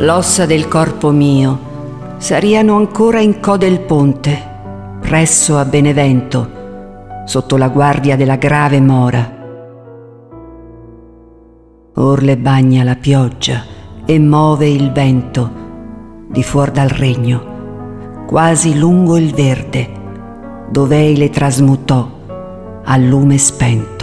l'ossa del corpo mio sariano ancora in co del ponte, presso a Benevento, sotto la guardia della grave mora. Or le bagna la pioggia e move il vento di fuor dal regno, quasi lungo il verde, dov'ei le trasmutò al lume spento.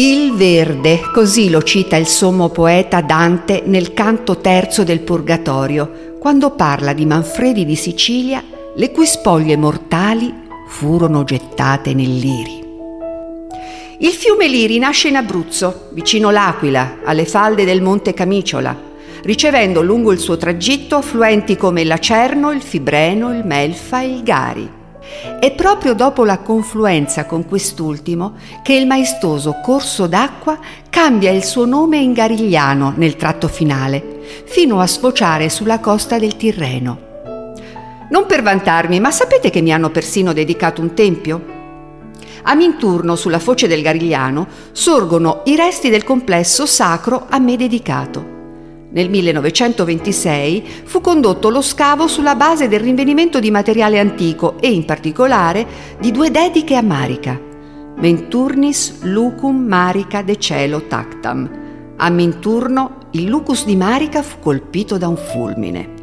Il verde, così lo cita il sommo poeta Dante nel canto terzo del Purgatorio, quando parla di Manfredi di Sicilia, le cui spoglie mortali furono gettate nel Liri. Il fiume Liri nasce in Abruzzo, vicino l'Aquila, alle falde del Monte Camiciola, ricevendo lungo il suo tragitto affluenti come il Lacerno, il Fibreno, il Melfa e il Gari. È proprio dopo la confluenza con quest'ultimo che il maestoso corso d'acqua cambia il suo nome in Garigliano nel tratto finale, fino a sfociare sulla costa del Tirreno. Non per vantarmi, ma sapete che mi hanno persino dedicato un tempio? A Minturno, sulla foce del Garigliano, sorgono i resti del complesso sacro a me dedicato. Nel 1926 fu condotto lo scavo sulla base del rinvenimento di materiale antico e in particolare di due dediche a Marica. Venturnis lucum Marica de cielo tactam. A Minturno il lucus di Marica fu colpito da un fulmine.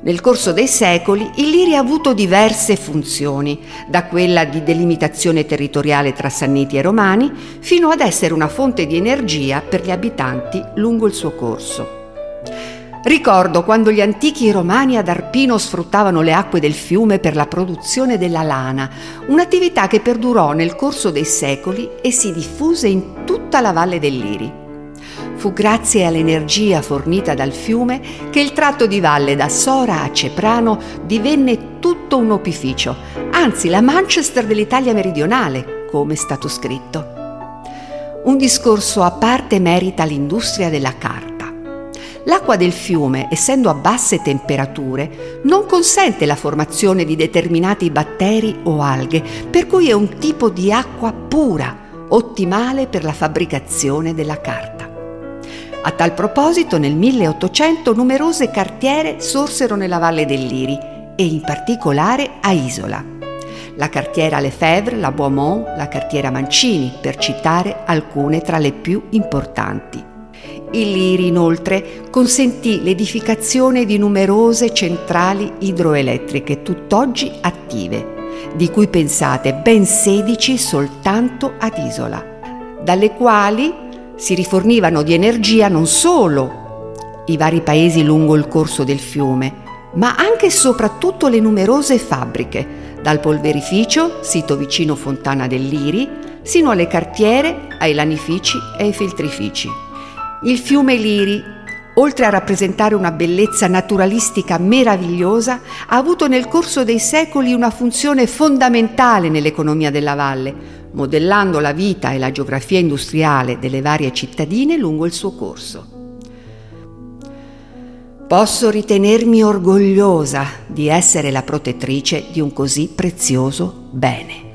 Nel corso dei secoli il Liri ha avuto diverse funzioni, da quella di delimitazione territoriale tra Sanniti e Romani fino ad essere una fonte di energia per gli abitanti lungo il suo corso. Ricordo quando gli antichi romani ad Arpino sfruttavano le acque del fiume per la produzione della lana, un'attività che perdurò nel corso dei secoli e si diffuse in tutta la valle del Liri. Fu grazie all'energia fornita dal fiume che il tratto di valle da Sora a Ceprano divenne tutto un opificio, anzi la Manchester dell'Italia meridionale, come è stato scritto. Un discorso a parte merita l'industria della carta. L'acqua del fiume, essendo a basse temperature, non consente la formazione di determinati batteri o alghe, per cui è un tipo di acqua pura, ottimale per la fabbricazione della carta. A tal proposito, nel 1800 numerose cartiere sorsero nella valle del Liri e in particolare a Isola. La cartiera Lefebvre, la Beaumont, la cartiera Mancini, per citare alcune tra le più importanti. Il Liri inoltre consentì l'edificazione di numerose centrali idroelettriche tutt'oggi attive, di cui pensate ben 16 soltanto ad Isola, dalle quali si rifornivano di energia non solo i vari paesi lungo il corso del fiume, ma anche e soprattutto le numerose fabbriche, dal polverificio, sito vicino Fontana del Liri, sino alle cartiere, ai lanifici e ai filtrifici. Il fiume Liri, oltre a rappresentare una bellezza naturalistica meravigliosa, ha avuto nel corso dei secoli una funzione fondamentale nell'economia della valle, modellando la vita e la geografia industriale delle varie cittadine lungo il suo corso. Posso ritenermi orgogliosa di essere la protettrice di un così prezioso bene.